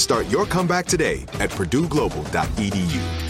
Start your comeback today at purdueglobal.edu.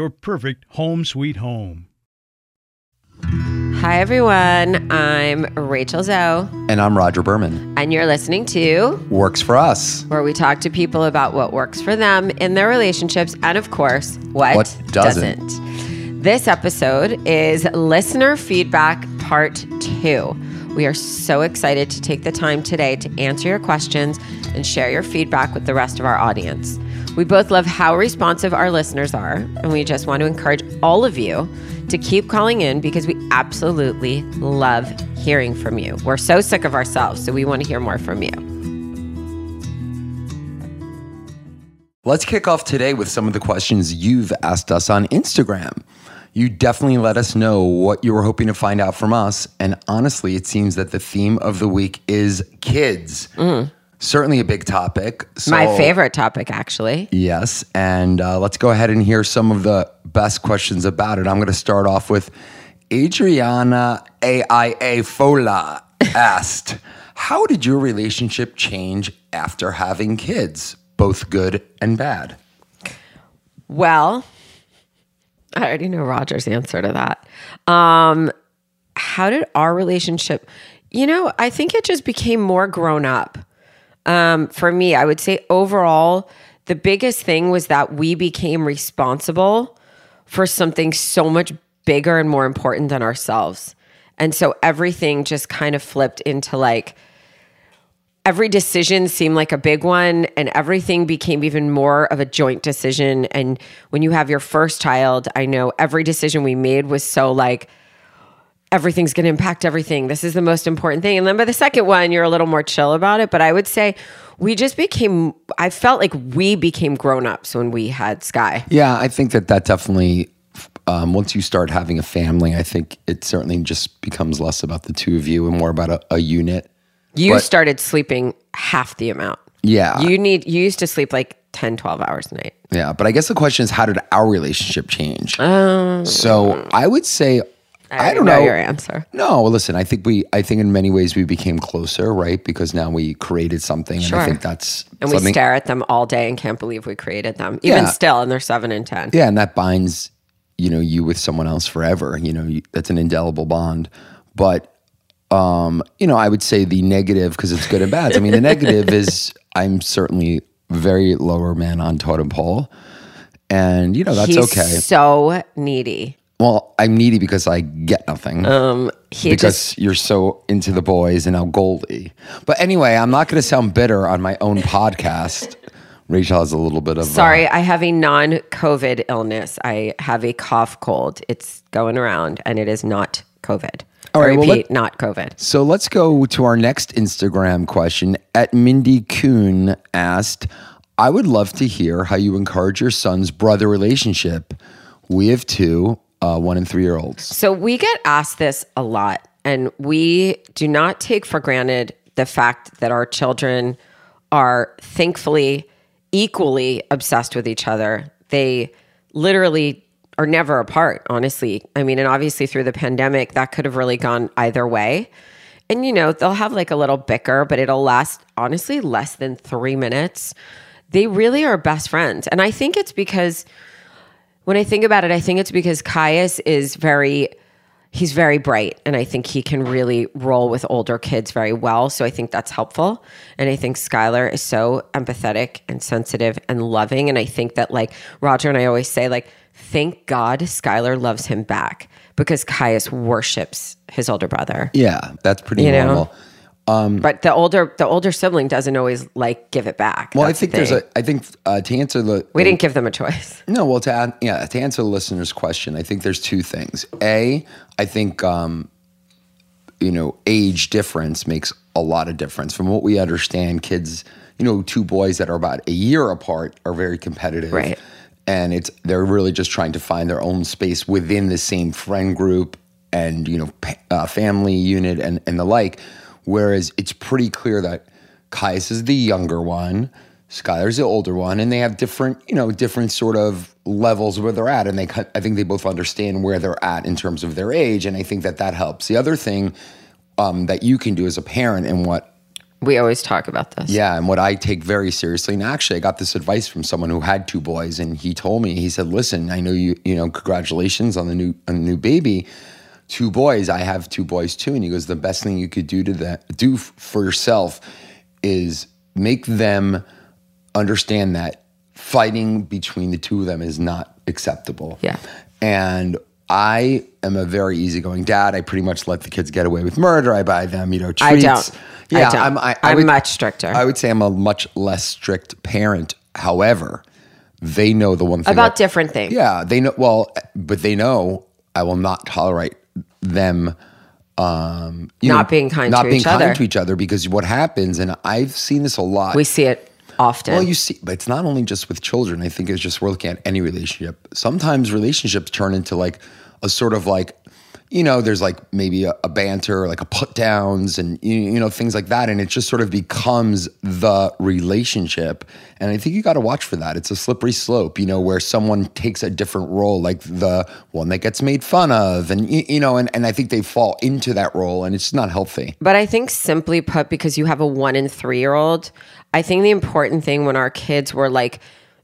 perfect home sweet home. Hi, everyone. I'm Rachel Zoe, And I'm Rodger Berman. and you're listening to Works for us. where we talk to people about what works for them in their relationships and, of course, what, What doesn't. doesn't. This episode is listener feedback part two. We are so excited to take the time today to answer your questions and share your feedback with the rest of our audience. We both love how responsive our listeners are, and we just want to encourage all of you to keep calling in because we absolutely love hearing from you. We're so sick of ourselves, so we want to hear more from you. Let's kick off today with some of the questions you've asked us on Instagram. You definitely let us know what you were hoping to find out from us. And honestly, it seems that the theme of the week is kids. Mm. Certainly a big topic. So, My favorite topic, actually. Yes. And uh, let's go ahead and hear some of the best questions about it. I'm going to start off with Adriana AIA Fola asked, How did your relationship change after having kids, both good and bad? Well, I already know Rodger's answer to that. Um, how did our relationship, you know, I think it just became more grown up. Um, for me, I would say overall, the biggest thing was that we became responsible for something so much bigger and more important than ourselves. And so everything just kind of flipped into like, every decision seemed like a big one and everything became even more of a joint decision and when you have your first child i know every decision we made was so like everything's going to impact everything. This is the most important thing. And then by the second one you're a little more chill about it. But i would say we just became i felt like we became grown-ups when we had sky. Yeah, I think that that definitely, um, once you start having a family, I think it certainly just becomes less about the two of you and more about a, a unit. you But- started sleeping half the amount. Yeah. you need you used to sleep like 10 12 hours a night. Yeah, but I guess the question is, how did our relationship change? so I would say, I, already don't know know your answer. No, listen, I think we, I think in many ways we became closer, right? Because now we created something, and I Sure. think that's and we stare at them all day and can't believe we created them even Yeah. still and they're 7 and 10 yeah, and that binds, you know, you with someone else forever. You know, you, that's an indelible bond. But, um, you know, I would say the negative because it's good and bad. I mean, the negative is I'm certainly very lower man on totem pole, and you know that's He's okay. so needy. Well, I'm needy because I get nothing. He because just you're so into the boys and now Goldie. But anyway, I'm not going to sound bitter on my own podcast. Rachel has a little bit of. uh, Sorry, I have a non COVID illness. I have a cough cold. It's going around and it is not COVID. All I right, well, let- not COVID. So let's go to our next Instagram question. At Mindy Kuhn asked, I would love to hear how you encourage your son's brother relationship. We have two, uh, one and three year olds. So we get asked this a lot, and we do not take for granted the fact that our children are thankfully equally obsessed with each other. They literally are never apart, honestly. I mean, and obviously through the pandemic, that could have really gone either way. And you know, they'll have like a little bicker, but it'll last honestly less than three minutes. They really are best friends. And I think it's because when I think about it, I think it's because Kaius is very he's very bright and I think he can really roll with older kids very well. So I think that's helpful. And I think Skyler is so empathetic and sensitive and loving. And I think that like Rodger and I always say, like, thank God Skyler loves him back because Kaius worships his older brother. Yeah, that's pretty You know? Normal. But the older the older sibling doesn't always like give it back. Well, I That's the think there's a, I think uh, to answer the, we didn't give them a choice. No, well, to add, yeah, to answer the listener's question, I think there's two things. A, I think um, you know, age difference makes a lot of difference. From what we understand, kids, you know, two boys that are about a year apart are very competitive, Right. And it's they're really just trying to find their own space within the same friend group and you know, uh, family unit and and the like. Whereas it's pretty clear that Kaius is the younger one, Skyler's the older one, and they have different, you know, different sort of levels where they're at, and they, I think they both understand where they're at in terms of their age, and I think that that helps. The other thing um, that you can do as a parent, and what We always talk about this. yeah, and what I take very seriously, and actually, I got this advice from someone who had two boys, and he told me, he said, "Listen, I know you, you know, congratulations on the new, on the new baby, two boys. I have two boys too." And he goes, "The best thing you could do to that, do for yourself, is make them understand that fighting between the two of them is not acceptable." Yeah. And I am a very easygoing dad. I pretty much let the kids get away with murder. I buy them, you know, treats. I don't. Yeah, I. I'm, I, I'm would- much stricter. I would say I'm a much less strict parent. However, they know the one thing About that- different things. Yeah, they know. Well, but they know I will not tolerate them. Um, you Not know, being kind not to being each kind other. to each other because what happens, and I've seen this a lot. We see it often. Well, you see, but it's not only just with children. I think it's just we're looking at any relationship. Sometimes relationships turn into like a sort of like, you know, there's like maybe a, a banter, like a put downs, and you, you know things like that, and it just sort of becomes the relationship. And I think you got to watch for that. It's a slippery slope, you know, where someone takes a different role, like the one that gets made fun of, and you, you know, and, and I think they fall into that role, and it's not healthy. But I think simply put, because you have a one and three year old, I think the important thing when our kids were like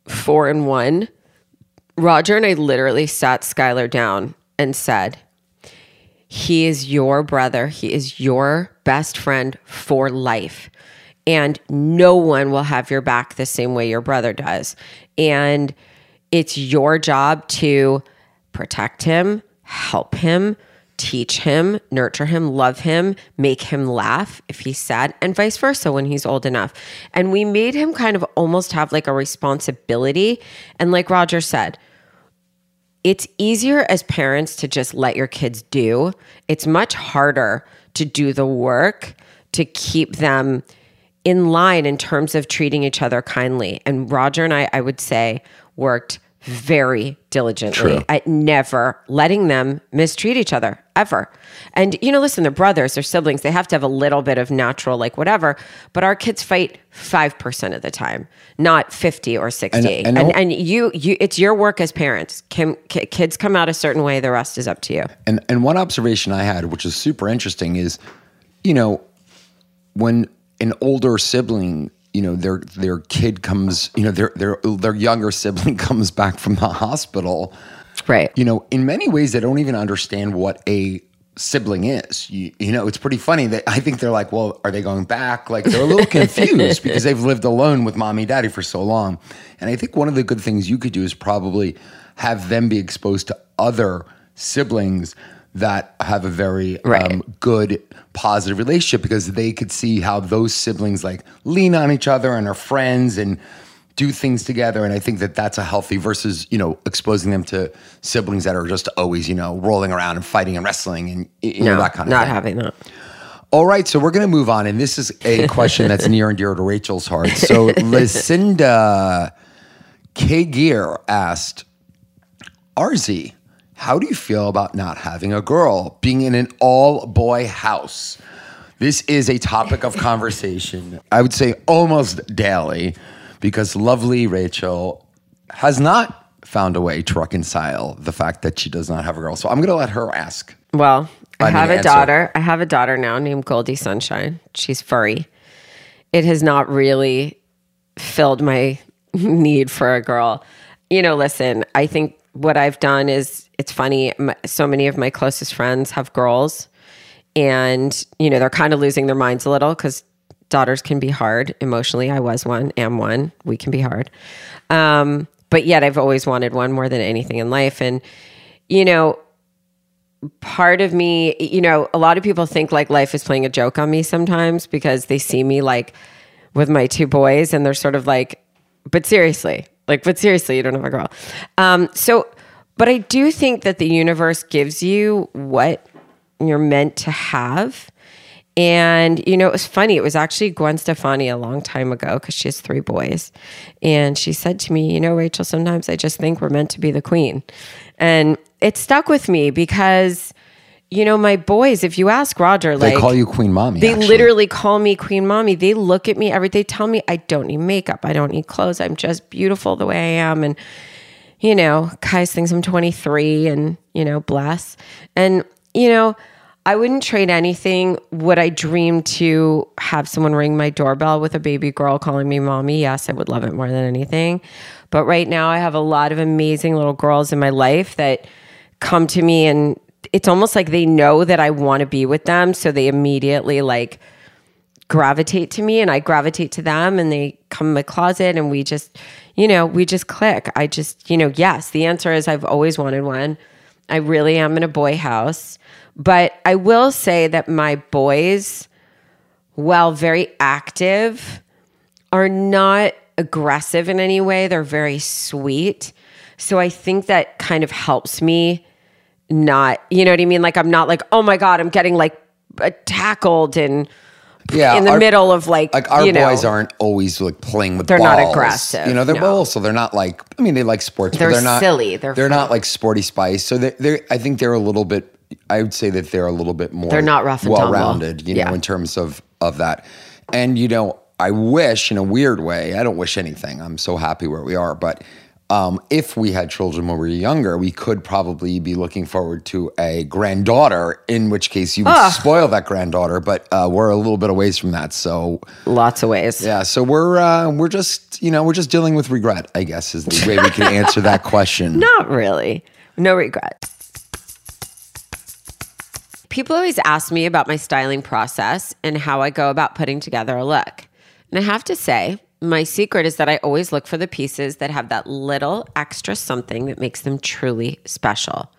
four and one, Rodger and I literally sat Skyler down and said, He is your brother. He is your best friend for life. And no one will have your back the same way your brother does. And it's your job to protect him, help him, teach him, nurture him, love him, make him laugh if he's sad, and vice versa when he's old enough. And we made him kind of almost have like a responsibility. And like Rodger said, it's easier as parents to just let your kids do. It's much harder to do the work to keep them in line in terms of treating each other kindly. And Rodger and I, I would say, worked very diligently True. at never letting them mistreat each other ever. And you know, listen, they're brothers, they're siblings, they have to have a little bit of natural, like whatever. But our kids fight five percent of the time, not fifty or sixty. and- And, and, you, you, it's your work as parents. Ki- kids come out a certain way, the rest is up to you. And and one observation I had, which is super interesting, is, you know, when an older sibling, you know, their their kid comes, you know, their their their younger sibling comes back from the hospital, Right. you know, in many ways they don't even understand what a sibling is. You, you know, it's pretty funny that I think they're like, well, are they going back? Like they're a little confused because they've lived alone with mommy and daddy for so long. And I think one of the good things you could do is probably have them be exposed to other siblings that have a very Right. um, good positive relationship because they could see how those siblings like lean on each other and are friends and do things together. And I think that that's a healthy versus, you know, exposing them to siblings that are just always, you know, rolling around and fighting and wrestling and you know, that kind of thing. not thing. having that. All right, so we're going to move on, and this is a question that's near and dear to Rachel's heart. So, Lucinda K. Gear asked, RZ, how do you feel about not having a girl, being in an all boy house? This is a topic of conversation, I would say almost daily, because lovely Rachel has not found a way to reconcile the fact that she does not have a girl. So, I'm going to let her ask. Well, I, I have a answer. daughter. I have a daughter now named Goldie Sunshine. She's furry. It has not really filled my need for a girl. You know, listen, I think what I've done is it's funny. My, so many of my closest friends have girls, and, you know, they're kind of losing their minds a little because daughters can be hard emotionally. I was one, am one. We can be hard. Um, but yet I've always wanted one more than anything in life. And, you know, part of me, you know, a lot of people think like life is playing a joke on me sometimes because they see me like with my two boys and they're sort of like, but seriously, like, but seriously, you don't have a girl. Um, so, but I do think that the universe gives you what you're meant to have. And, you know, it was funny. It was actually Gwen Stefani a long time ago because she has three boys. And she said to me, You know, Rachel, sometimes I just think we're meant to be the queen. And it stuck with me because, you know, my boys, if you ask Rodger, They like, call you Queen Mommy. they actually. literally call me Queen Mommy. They look at me every they tell me I don't need makeup. I don't need clothes. I'm just beautiful the way I am. And, you know, Kaius thinks I'm 23 and, you know, bless. And, you know, I wouldn't trade anything. Would I dream to have someone ring my doorbell with a baby girl calling me mommy? Yes, I would love it more than anything. But right now, I have a lot of amazing little girls in my life that come to me and it's almost like they know that I want to be with them. So they immediately like gravitate to me and I gravitate to them and they come in my closet and we just, you know, we just click. I just, you know, yes, the answer is I've always wanted one. I really am in a boy house. But I will say that my boys, while very active, are not aggressive in any way. They're very sweet. So I think that kind of helps me not, you know what I mean? Like I'm not like, oh my God, I'm getting like tackled and yeah, in the our- middle of like, like our you know, boys aren't always like playing with They're not balls. aggressive, you know they're no. so they're not like i mean they like sports They're but they're not silly, they're they're fun. not like sporty spice so they they i think they're a little bit i would say that they're a little bit more They're not rough and well-rounded you know Yeah. in terms of of that and you know i wish in a weird way i don't wish anything i'm so happy where we are but um, if we had children when we were younger, we could probably be looking forward to a granddaughter. In which case, you would spoil that granddaughter. But uh, we're a little bit away from that, so lots of ways. yeah, so we're uh, we're just you know we're just dealing with regret. I guess is the way we can answer that question. Not really. No regret. People always ask me about my styling process and how I go about putting together a look. And I have to say, my secret is that I always look for the pieces that have that little extra something that makes them truly special.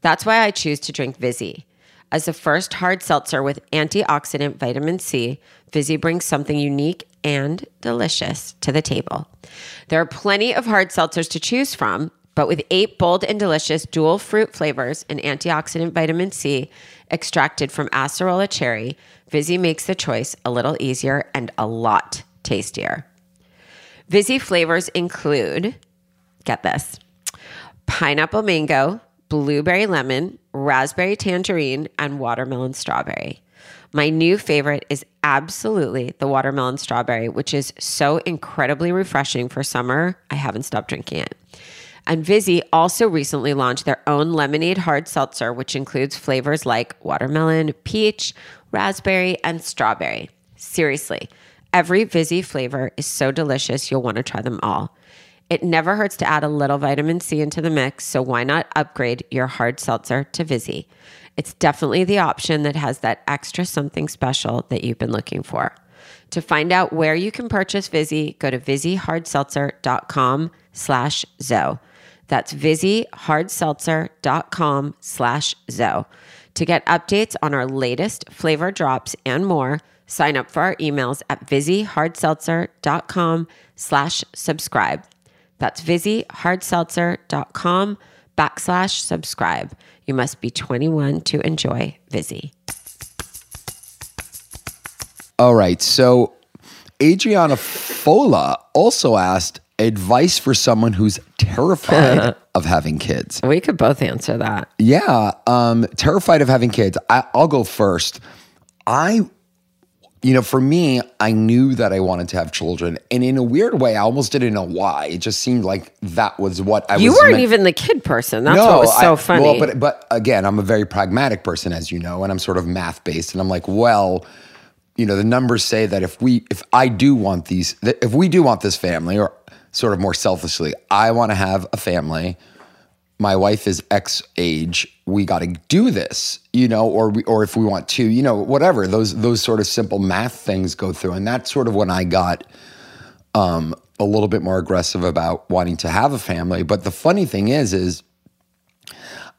That's why I choose to drink Vizzy. As the first hard seltzer with antioxidant vitamin C, Vizzy brings something unique and delicious to the table. There are plenty of hard seltzers to choose from, but with eight bold and delicious dual fruit flavors and antioxidant vitamin C extracted from acerola cherry, Vizzy makes the choice a little easier and a lot tastier. Vizzy flavors include, get this, pineapple mango, blueberry lemon, raspberry tangerine, and watermelon strawberry. My new favorite is absolutely the watermelon strawberry, which is so incredibly refreshing for summer. I haven't stopped drinking it. And Vizzy also recently launched their own lemonade hard seltzer, which includes flavors like watermelon, peach, raspberry, and strawberry. Seriously, every Vizzy flavor is so delicious, you'll want to try them all. It never hurts to add a little vitamin C into the mix, so why not upgrade your hard seltzer to Vizzy? It's definitely the option that has that extra something special that you've been looking for. To find out where you can purchase Vizzy, go to VizzyHardSeltzer.com slash Zoe. That's VizzyHardSeltzer.com slash Zoe. To get updates on our latest flavor drops and more, Sign up for our emails at vizzyhardseltzer.com slash subscribe. That's vizzyhardseltzer.com backslash subscribe. You must be 21 to enjoy Vizzy. All right. So Adriana Fola also asked advice for someone who's terrified of having kids. We could both answer that. Yeah, um, terrified of having kids. I, I'll go first. I, you know, for me, I knew that I wanted to have children, and in a weird way, I almost didn't know why. It just seemed like that was what I You was. You weren't meant- even the kid person. That's what was so I- funny. Well, but but again, I'm a very pragmatic person, as you know, and I'm sort of math based, and I'm like, well, you know, the numbers say that if we, if I do want these, that if we do want this family, or sort of more selfishly, I want to have a family. My wife is X age. We got to do this, you know, or we, or if we want to, you know, whatever. Those those sort of simple math things go through, and that's sort of when I got um, a little bit more aggressive about wanting to have a family. But the funny thing is, is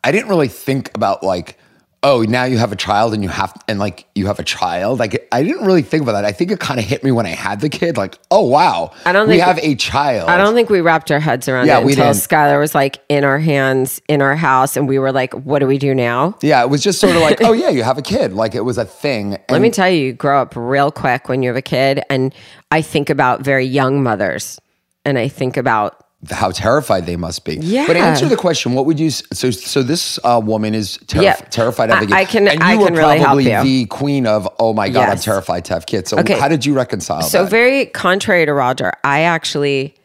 I didn't really think about like, oh, now you have a child and you have and like you have a child. Like I didn't really think about that. I think it kind of hit me when I had the kid. Like, oh wow, I don't we think- have a child. I don't think we wrapped our heads around Yeah, it we until didn't. Skyler was like in our hands, in our house, and we were like, what do we do now? Yeah, it was just sort of like, oh yeah, you have a kid. Like it was a thing. Let me tell you, you grow up real quick when you have a kid. And I think about very young mothers and I think about, how terrified they must be. Yeah. But answer the question: What would you? So, so this uh, woman is terif- Yeah. terrified of having I- I can- and you I were can really help probably you. the queen of, oh my god, I'm terrified to have kids. So, Okay. how did you reconcile so that? very contrary to Rodger, I actually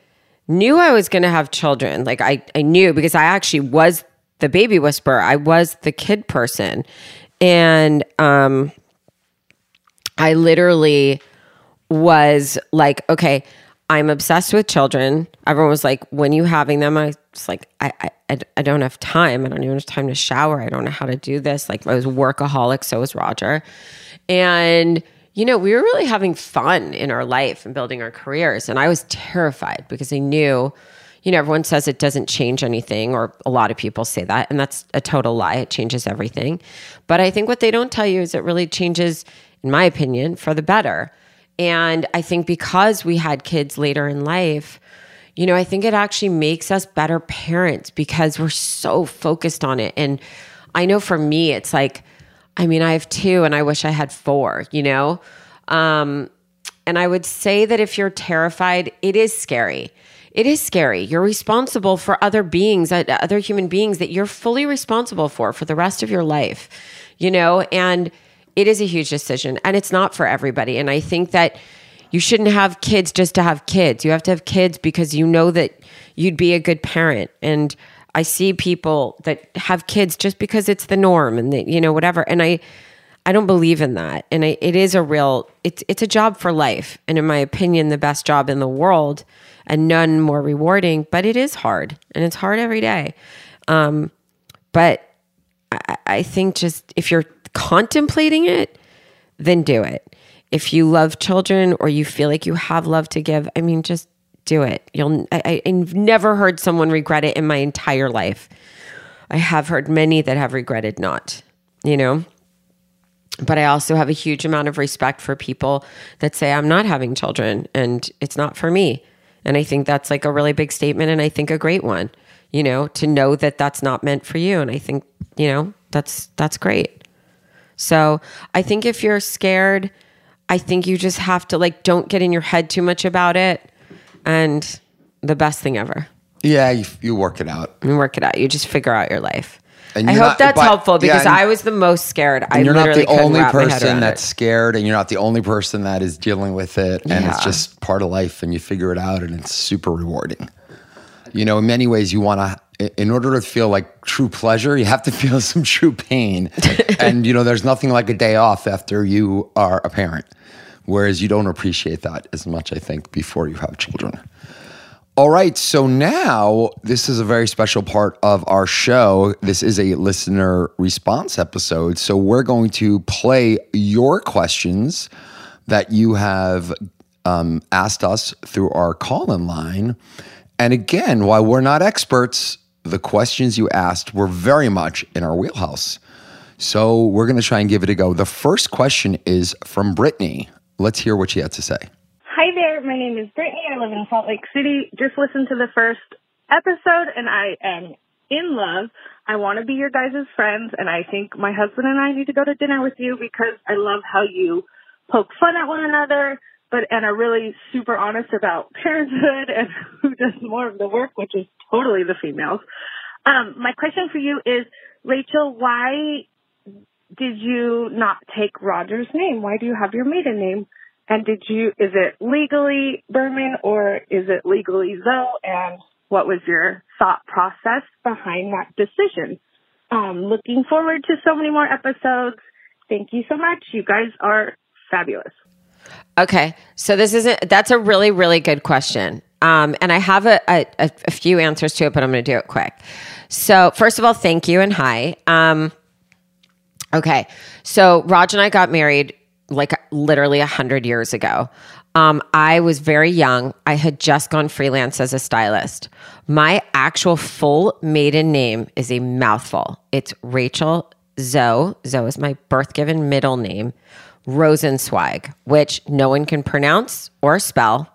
knew I was going to have children. Like I, I knew because I actually was the baby whisperer. I was the kid person. And, um, I literally was like, okay, I'm obsessed with children. Everyone was like, when you having them? I was like, I, I, I- don't have time. I don't even have time to shower. I don't know how to do this. Like I was workaholic. So was Rodger. And, you know, we were really having fun in our life and building our careers. And I was terrified because I knew, you know, everyone says it doesn't change anything, or a lot of people say that. And that's a total lie. It changes everything. But I think what they don't tell you is it really changes, in my opinion, for the better. And I think because we had kids later in life, you know, I think it actually makes us better parents because we're so focused on it. And I know for me, it's like, I mean, I have two and I wish I had four, you know? Um, and I would say that if you're terrified, it is scary. It is scary. You're responsible for other beings, uh, other human beings that you're fully responsible for for the rest of your life, you know? And it is a huge decision and it's not for everybody. And I think that you shouldn't have kids just to have kids. You have to have kids because you know that you'd be a good parent. And I see people that have kids just because it's the norm and that, you know, whatever. And I, I don't believe in that. And I, it is a real, it's, it's a job for life. And in my opinion, the best job in the world and none more rewarding, but it is hard and it's hard every day. Um, but I, I think just if you're contemplating it, then do it. If you love children or you feel like you have love to give, I mean, just do it. You'll. I, I've never heard someone regret it in my entire life. I have heard many that have regretted not. You know. But I also have a huge amount of respect for people that say I'm not having children and it's not for me. And I think that's like a really big statement and I think a great one. You know, to know that that's not meant for you and I think, you know, that's that's great. So I think if you're scared, I think you just have to like don't get in your head too much about it. And the best thing ever. yeah, you, you work it out. You work it out. You just figure out your life. And I hope not- that's but- helpful yeah, because and- I was the most scared. I you're not the only wrap my head person that's it. scared, and you're not the only person that is dealing with it. And it's just part of life, and you figure it out, and it's super rewarding. You know, in many ways, you want to, in order to feel like true pleasure, you have to feel some true pain. and, you know, there's nothing like a day off after you are a parent, whereas you don't appreciate that as much, I think, before you have children. All right, so now this is a very special part of our show. This is a listener response episode. So we're going to play your questions that you have um, asked us through our call in line. And again, while we're not experts, the questions you asked were very much in our wheelhouse. So we're going to try and give it a go. The first question is from Brittany. Let's hear what she had to say. Hi there, my name is Brittany. I live in Salt Lake City. Just listened to the first episode and I am in love. I want to be your guys' friends and I think my husband and I need to go to dinner with you because I love how you poke fun at one another, but and are really super honest about parenthood and who does more of the work, which is totally the females. Um, my question for you is, Rachel, why did you not take Rodger's name? Why do you have your maiden name? And did you, is it legally Berman or is it legally Zoe? And what was your thought process behind that decision? Um, looking forward to so many more episodes. Thank you so much. You guys are fabulous. Okay. So this isn't, that's a really, really good question. Um, and I have a, a, a few answers to it, but I'm going to do it quick. So, first of all, thank you and hi. Um, okay. So, Raj and I got married like literally a hundred years ago. Um, I was very young. I had just gone freelance as a stylist. My actual full maiden name is a mouthful. It's Rachel Zoe. Zoe is my birth given middle name. Rosenzweig, which no one can pronounce or spell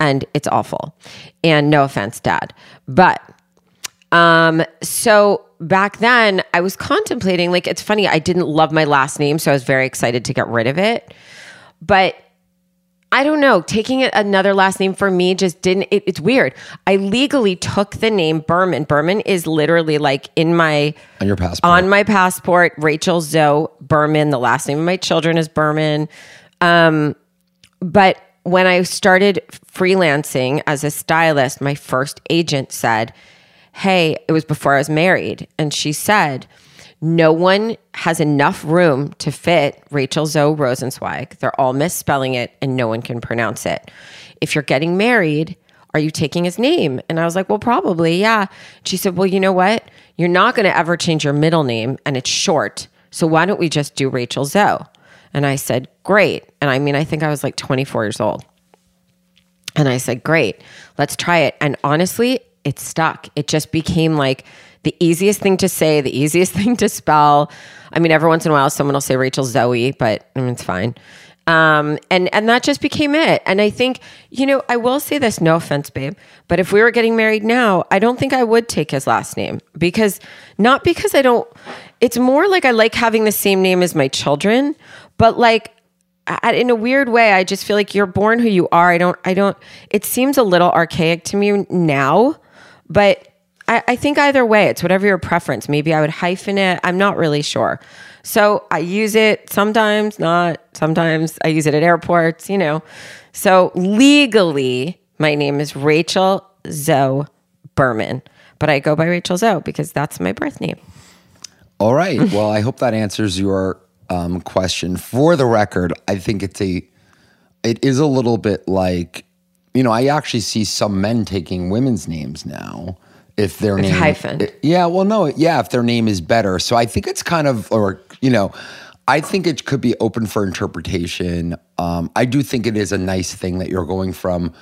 and it's awful. And no offense, dad. But um, so back then I was contemplating, like, it's funny, I didn't love my last name, so I was very excited to get rid of it. But I don't know, taking it another last name for me just didn't, it, it's weird. I legally took the name Berman. Berman is literally like in my, On your passport. on my passport, Rachel Zoe Berman. The last name of my children is Berman. Um, but when I started freelancing as a stylist, my first agent said, Hey, it was before I was married. And she said, No one has enough room to fit Rachel Zoe Rosenzweig. They're all misspelling it and no one can pronounce it. If you're getting married, are you taking his name? And I was like, Well, probably, yeah. She said, Well, you know what? You're not going to ever change your middle name and it's short. So why don't we just do Rachel Zoe? And I said, Great. And I mean, I think I was like 24 years old. And I said, Great, let's try it. And honestly, it stuck. It just became like the easiest thing to say, the easiest thing to spell. I mean, every once in a while, someone will say Rachel Zoe, but I mean, it's fine. Um, and and that just became it. And I think, you know, I will say this, no offense, babe, but if we were getting married now, I don't think I would take his last name because not because I don't. It's more like I like having the same name as my children, but like in a weird way, I just feel like you're born who you are. I don't. I don't. It seems a little archaic to me now, but I, I think either way, it's whatever your preference. Maybe I would hyphen it. I'm not really sure. So I use it sometimes, not sometimes. I use it at airports, you know. So legally, my name is Rachel Zoe Berman, but I go by Rachel Zoe because that's my birth name. All right. Well, I hope that answers your um, question. For the record, I think it's a, it is a little bit like, you know, I actually see some men taking women's names now. If their It's name, hyphened. yeah, well, no, yeah, if their name is better. So I think it's kind of, or you know, I think it could be open for interpretation. Um, I do think it is a nice thing that you're going from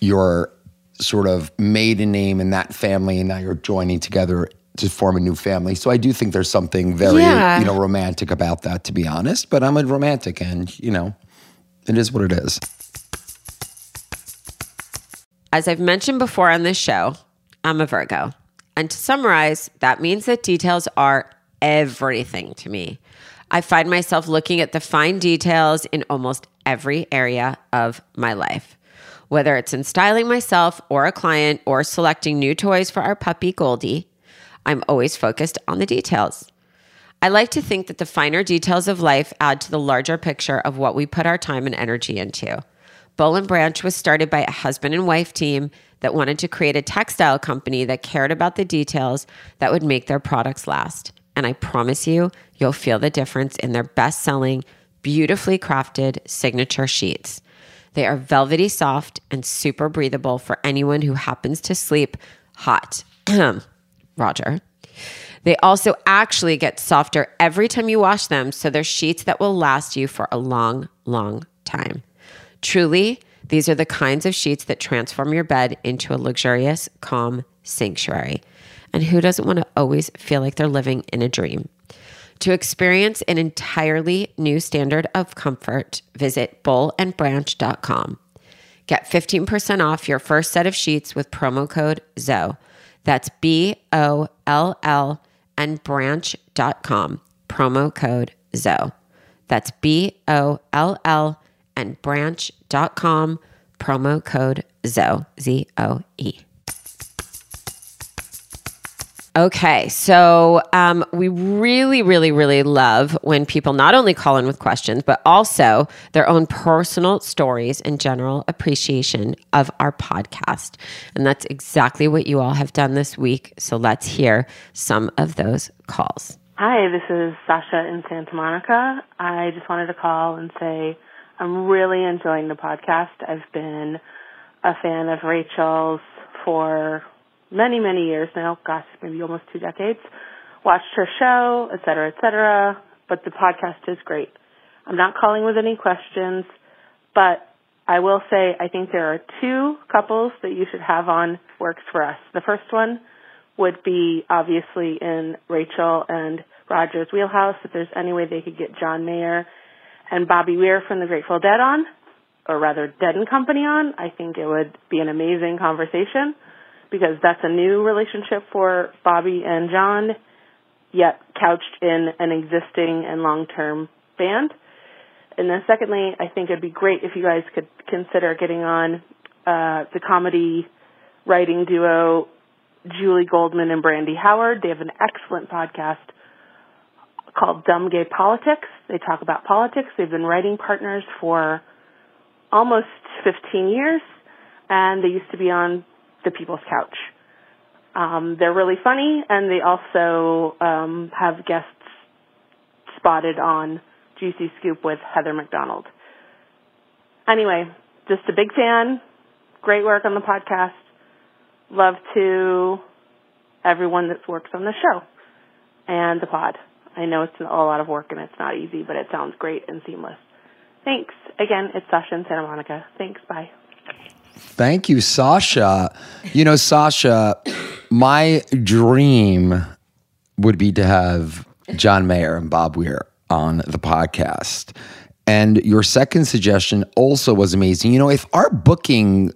your sort of maiden name in that family, and now you're joining together to form a new family. So I do think there's something very, Yeah. you know, romantic about that, to be honest. But I'm a romantic, and you know, it is what it is. As I've mentioned before on this show, I'm a Virgo. And to summarize, that means that details are everything to me. I find myself looking at the fine details in almost every area of my life. Whether it's in styling myself or a client or selecting new toys for our puppy Goldie, I'm always focused on the details. I like to think that the finer details of life add to the larger picture of what we put our time and energy into. Boll and Branch was started by a husband and wife team that wanted to create a textile company that cared about the details that would make their products last. And I promise you, you'll feel the difference in their best selling, beautifully crafted signature sheets. They are velvety soft and super breathable for anyone who happens to sleep hot. Rodger. They also actually get softer every time you wash them, so they're sheets that will last you for a long, long time. Truly, these are the kinds of sheets that transform your bed into a luxurious, calm sanctuary. And who doesn't want to always feel like they're living in a dream? To experience an entirely new standard of comfort, visit bollandbranch.com. Get 15% off your first set of sheets with promo code ZOE. That's B O L L and branch.com. Promo code ZOE. That's B O L L and branch.com. Promo code ZOE. Z O E. Okay, so um, we really, really, really love when people not only call in with questions, but also their own personal stories and general appreciation of our podcast. And that's exactly what you all have done this week. So let's hear some of those calls. Hi, this is Sasha in Santa Monica. I just wanted to call and say I'm really enjoying the podcast. I've been a fan of Rachel's for many, many years now, gosh, maybe almost two decades. Watched her show, et cetera, et cetera. But the podcast is great. I'm not calling with any questions, but I will say I think there are two couples that you should have on Works for Us. The first one would be obviously in Rachel and Rodger's wheelhouse. If there's any way they could get John Mayer and Bobby Weir from the Grateful Dead on, or rather Dead and Company on, I think it would be an amazing conversation because that's a new relationship for Bobby and John, yet couched in an existing and long-term band. And then secondly, I think it'd be great if you guys could consider getting on uh, the comedy writing duo Julie Goldman and Brandy Howard. They have an excellent podcast called Dumb Gay Politics. They talk about politics. They've been writing partners for almost 15 years, and they used to be on the People's Couch. Um, they're really funny, and they also um, have guests spotted on Juicy Scoop with Heather McDonald. Anyway, just a big fan. Great work on the podcast. Love to everyone that works on the show and the pod. I know it's a lot of work and it's not easy, but it sounds great and seamless. Thanks. Again, it's Sasha in Santa Monica. Thanks. Bye. Thank you, Sasha. You know, Sasha, my dream would be to have John Mayer and Bob Weir on the podcast. And your second suggestion also was amazing. You know, if our booking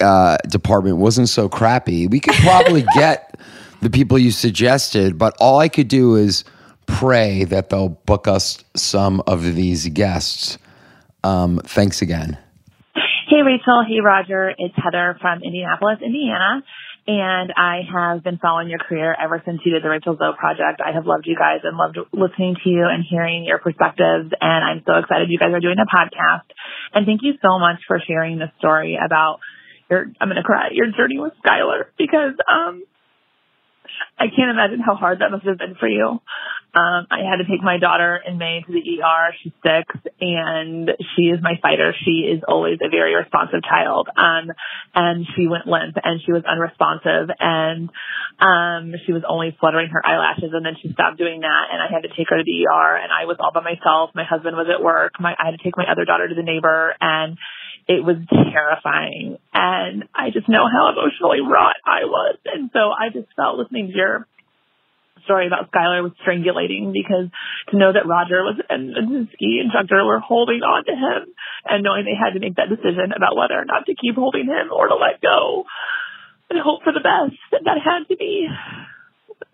uh, department wasn't so crappy, we could probably get the people you suggested. But all I could do is pray that they'll book us some of these guests. Um, thanks again. Hey, Rachel. Hey, Rodger. It's Heather from Indianapolis, Indiana. And I have been following your career ever since you did the Rachel Zoe project. I have loved you guys and loved listening to you and hearing your perspectives. And I'm so excited you guys are doing a podcast. And thank you so much for sharing the story about your, I'm going to cry, your journey with Skyler because, um, I can't imagine how hard that must have been for you. Um, I had to take my daughter in May to the ER. She's six and she is my fighter. She is always a very responsive child. Um, and she went limp and she was unresponsive and, um, she was only fluttering her eyelashes and then she stopped doing that and I had to take her to the ER and I was all by myself. My husband was at work. My, I had to take my other daughter to the neighbor and it was terrifying. And I just know how emotionally wrought I was. And so I just felt listening to your story about Skyler was strangulating because to know that Rodger was and the ski instructor were holding on to him and knowing they had to make that decision about whether or not to keep holding him or to let go and hope for the best. That had to be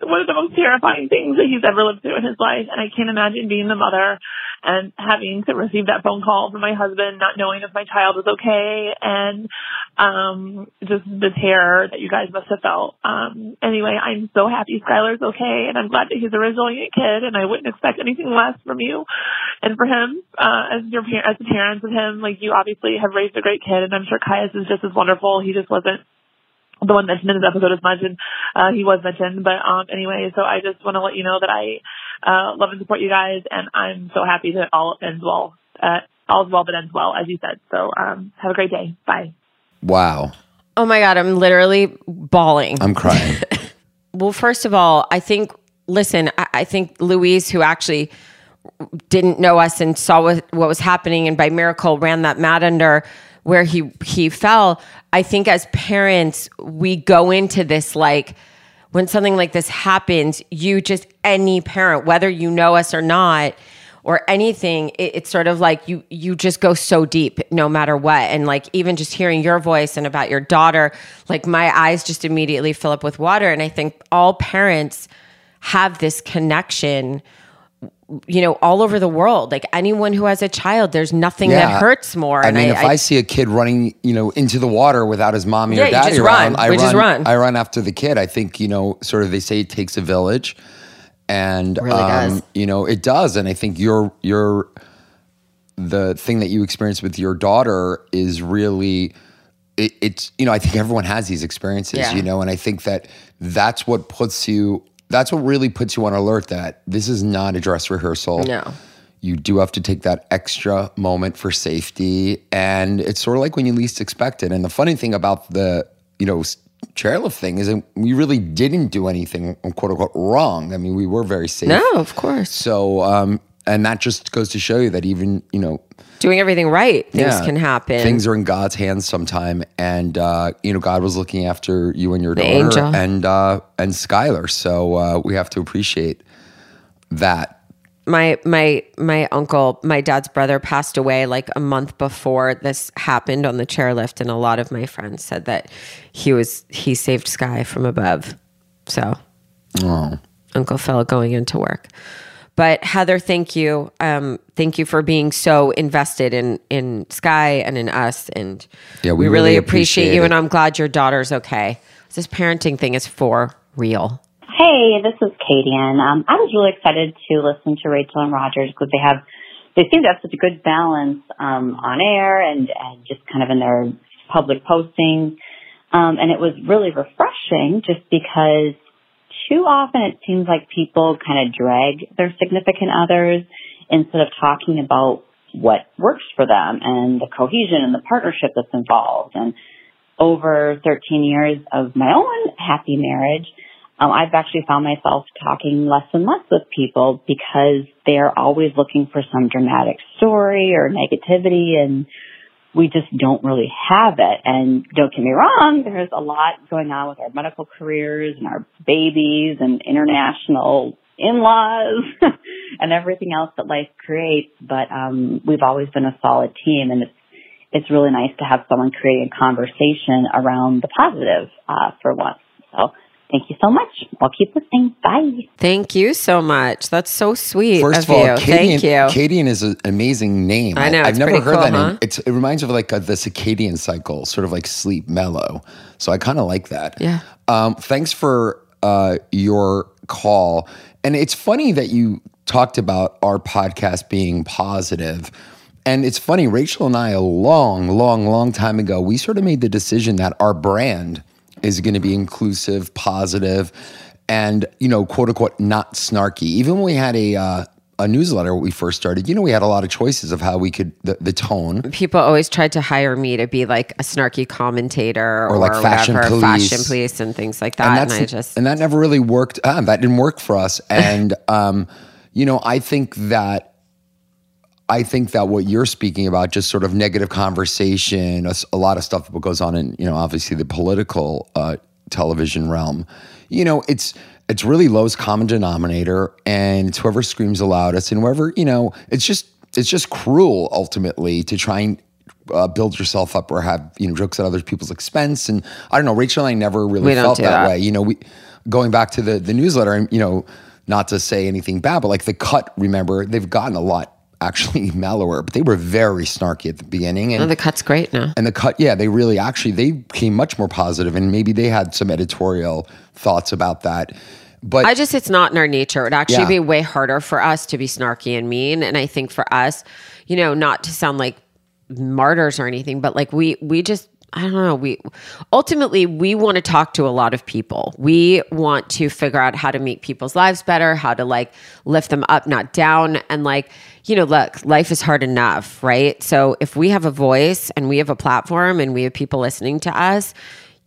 one of the most terrifying things that he's ever lived through in his life. And I can't imagine being the mother and having to receive that phone call from my husband, not knowing if my child was okay and, um, just the terror that you guys must have felt. Um, anyway, I'm so happy Skyler's okay and I'm glad that he's a resilient kid and I wouldn't expect anything less from you and for him, uh, as your, as the parents of him, like you obviously have raised a great kid and I'm sure Kaius is just as wonderful. He just wasn't the one mentioned in this episode is mentioned. Uh, he was mentioned, but um, anyway, so I just want to let you know that I uh, love and support you guys, and I'm so happy that all ends well. Uh, all is well that ends well, as you said. So um, have a great day. Bye. Wow. Oh my God, I'm literally bawling. I'm crying. well, first of all, I think, listen, I, I think Louise, who actually didn't know us and saw what, what was happening and by miracle ran that mat under where he he fell i think as parents we go into this like when something like this happens, you just any parent, whether you know us or not, or anything, it, it's sort of like you you just go so deep no matter what. And like even just hearing your voice and about your daughter, like my eyes just immediately fill up with water. And I think all parents have this connection you know, all over the world. Like anyone who has a child, there's nothing Yeah. that hurts more. I and mean, if I, see a kid running, you know, into the water without his mommy Yeah, or daddy just around, run. I We run. just run. I run after the kid. I think you know, sort of, they say it takes a village, and Really um, you know, it does. And I think your your the thing that you experienced with your daughter is really. It, it's you know I think everyone has these experiences Yeah. you know and I think that that's what puts you that's what really puts you on alert that this is not a dress rehearsal. No. you do have to take that extra moment for safety. And it's sort of like when you least expect it. And the funny thing about the you know chairlift thing is that we really didn't do anything quote unquote wrong. I mean we were very safe. No, of course, so um and that just goes to show you that even you know doing everything right, things yeah, can happen. things are in god's hands sometime and uh you know god was looking after you and your daughter angel. and uh and Skyler so uh we have to appreciate that my my my uncle, my dad's brother passed away like a month before this happened on the chairlift, and a lot of my friends said that he was he saved Sky from above. So, oh. Uncle Phil going into work. But Heather, thank you, um, thank you for being so invested in in Sky and in us, and Yeah, we we, really really appreciate, appreciate you. it. And I'm glad your daughter's okay. This parenting thing is for real. Hey, this is Katie, and um, I was really excited to listen to Rachel and Rodger's because they have they seem to have such a good balance um, on air and, and just kind of in their public posting. um, and it was really refreshing just because too often it seems like people kind of drag their significant others instead of talking about what works for them and the cohesion and the partnership that's involved. And over 13 years of my own happy marriage, um, I've actually found myself talking less and less with people because they're always looking for some dramatic story or negativity and we just don't really have it. And don't get me wrong, there's a lot going on with our medical careers and our babies and international in-laws and everything else that life creates. But, um, we've always been a solid team and it's, it's really nice to have someone create a conversation around the positive, uh, for once. So thank you so much. I'll keep listening. Bye. Thank you so much. That's so sweet First of, of all, you. Cadian, Thank you. Cadian is an amazing name. I know, I've it's never pretty heard cool, that huh? name. It's, it reminds me of like a, the circadian cycle, sort of like sleep mellow. So I kind of like that. Yeah. Um, thanks for uh, your call. And it's funny that you talked about our podcast being positive. And it's funny, Rachel and I, a long, long, long time ago, we sort of made the decision that our brand is going to be inclusive, positive, and you know, quote unquote, not snarky. Even when we had a uh, a newsletter when we first started, you know, we had a lot of choices of how we could the, the tone. People always tried to hire me to be like a snarky commentator or, like fashion whatever, police. fashion police and things like that. And, I just and that never really worked. Ah, that didn't work for us. And um, you know, I think that I think that what you're speaking about, just sort of negative conversation, a lot of stuff that goes on in, you know, obviously the political uh, television realm. You know, it's it's really lowest common denominator, and it's whoever screams the loudest, and whoever you know, it's just it's just cruel ultimately to try and uh, build yourself up or have you know jokes at other people's expense. And I don't know, Rachel and I never really We felt that, that. way. You know, we going back to the the newsletter, and you know, not to say anything bad, but like the cut. Remember, they've gotten a lot actually mellower, but they were very snarky at the beginning. And oh, the cut's great now. and the cut, yeah, they really actually they became much more positive, and maybe they had some editorial thoughts about that. But I just, it's not in our nature. It would actually Yeah. be way harder for us to be snarky and mean. And I think for us, you know, not to sound like martyrs or anything, but like we, we just, I don't know. We ultimately we want to talk to a lot of people. We want to figure out how to make people's lives better, how to like lift them up, not down. And like, you know, look, life is hard enough, right? So if we have a voice and we have a platform and we have people listening to us,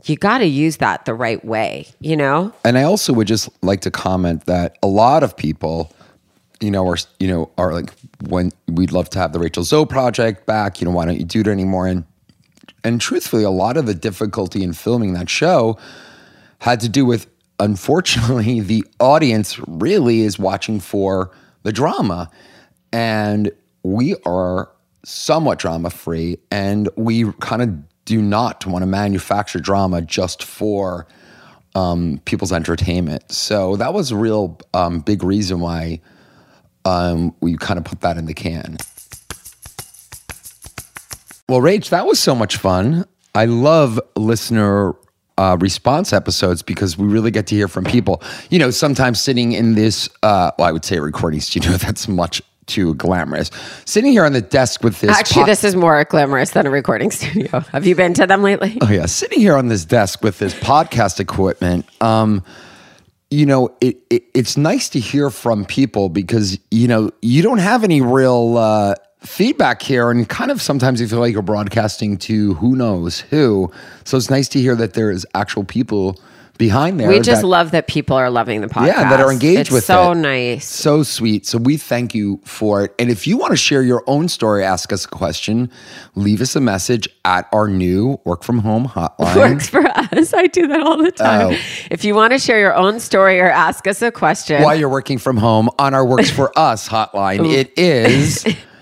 you got to use that the right way, you know? And I also would just like to comment that a lot of people, you know, are you know are like when we'd love to have the Rachel Zoe project back. You know, why don't you do it anymore? And and truthfully, a lot of the difficulty in filming that show had to do with unfortunately, the audience really is watching for the drama. And we are somewhat drama free, and we kind of do not want to manufacture drama just for um, people's entertainment. So that was a real um, big reason why um, we kind of put that in the can. Well, Rach, that was so much fun. I love listener uh, response episodes because we really get to hear from people. You know, sometimes sitting in this, uh, well, I would say a recording studio, that's much too glamorous. Sitting here on the desk with this. Actually, po- this is more glamorous than a recording studio. Have you been to them lately? Oh yeah, sitting here on this desk with this podcast equipment. Um, you know, it, it, it's nice to hear from people because you know you don't have any real uh, feedback here, and kind of sometimes you feel like you're broadcasting to who knows who. So it's nice to hear that there is actual people behind there. We just that- love that people are loving the podcast. yeah, that are engaged it's with so it. nice. So sweet. So we thank you for it. And if you want to share your own story, ask us a question, leave us a message at our new work from home hotline. Works for us. I do that all the oh. time. Oh. If you want to share your own story or ask us a question, While you're working from home on our Works for Us hotline, it is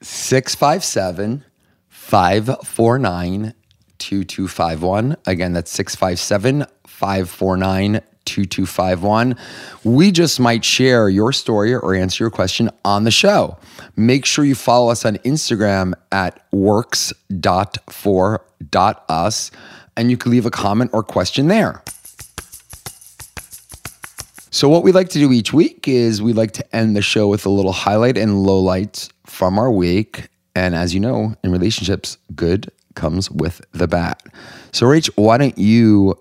657 549 2251. Again, that's 657 549 2251. We just might share your story or answer your question on the show. Make sure you follow us on Instagram at works.for.us and you can leave a comment or question there. So, what we like to do each week is we like to end the show with a little highlight and lowlights from our week. And as you know, in relationships, good comes with the bad. So, Rach, why don't you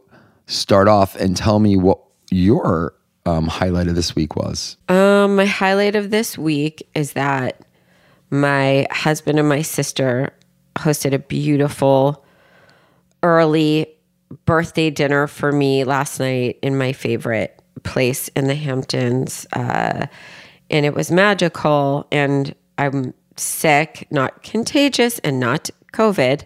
start off and tell me what your um, highlight of this week was? Um, my highlight of this week is that my husband and my sister hosted a beautiful early birthday dinner for me last night in my favorite place in the Hamptons. Uh, and it was magical. And I'm sick, not contagious, and not COVID.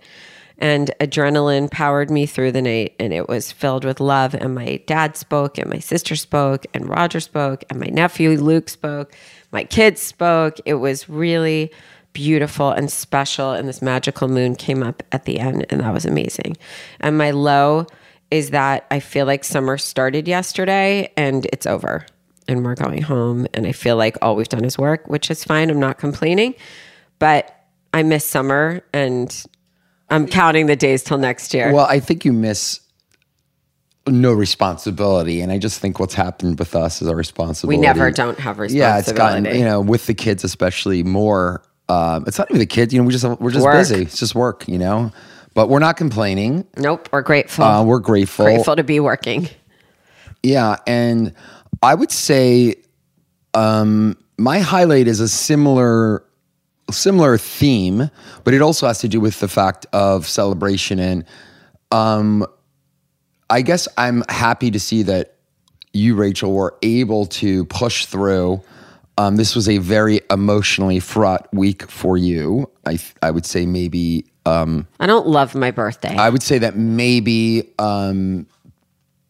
And adrenaline powered me through the night, and it was filled with love. And my dad spoke, and my sister spoke, and Rodger spoke, and my nephew Luke spoke, my kids spoke. It was really beautiful and special. And this magical moon came up at the end, and that was amazing. And my low is that I feel like summer started yesterday and it's over and we're going home. And I feel like all we've done is work, which is fine. I'm not complaining, but I miss summer and I'm counting the days till next year. Well, I think you miss no responsibility. And I just think what's happened with us is our responsibility. we never don't have responsibility. Yeah, it's gotten, you know, with the kids especially more. Um, it's not even the kids, you know, we just, we're just Work. busy. It's just work, you know, but we're not complaining. nope, we're grateful. Uh, we're grateful. grateful to be working. Yeah, and I would say um, my highlight is a similar similar theme, but it also has to do with the fact of celebration. And um, I guess I'm happy to see that you, Rachel, were able to push through. Um, this was a very emotionally fraught week for you. I I would say maybe um, I don't love my birthday. I would say that maybe um,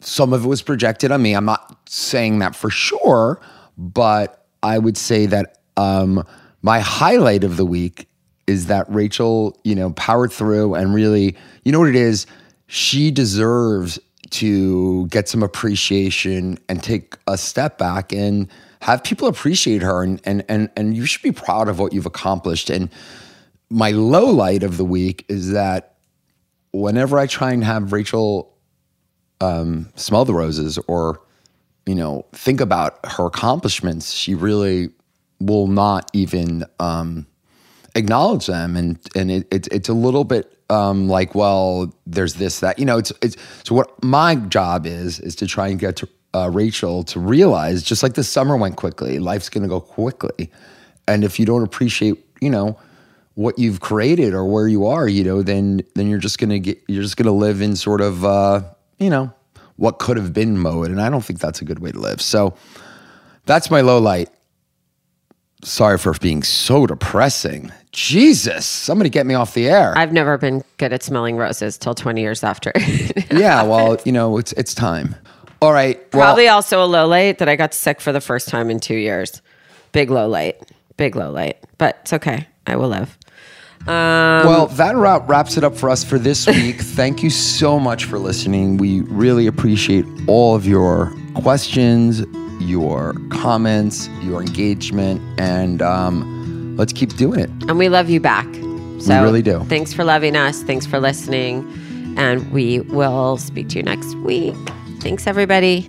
some of it was projected on me. I'm not saying that for sure, but I would say that um, my highlight of the week is that Rachel, you know, powered through and really, you know what it is? She deserves to get some appreciation and take a step back and have people appreciate her and and and and you should be proud of what you've accomplished. And my low light of the week is that whenever I try and have Rachel um, smell the roses or, you know, think about her accomplishments, she really will not even um, acknowledge them, and and it, it's it's a little bit um, like, well, there's this that you know. It's it's so what my job is is to try and get to uh, Rachel to realize, just like the summer went quickly, life's to go quickly, and if you don't appreciate, you know what you've created or where you are, you know, then then you're just gonna get you're just gonna live in sort of uh, you know, what could have been mode. And I don't think that's a good way to live. So that's my low light. Sorry for being so depressing. Jesus, somebody get me off the air. I've never been good at smelling roses till 20 years after. yeah, well, you know, it's it's time. All right. Well, Probably also a low light that I got sick for the first time in two years. Big low light. Big low light. But it's okay. I will live. Um, Well, that wrap, wraps it up for us for this week. Thank you so much for listening. We really appreciate all of your questions, your comments, your engagement, and um, let's keep doing it. and we love you back. So really do. Thanks for loving us. Thanks for listening. And we will speak to you next week. Thanks, everybody.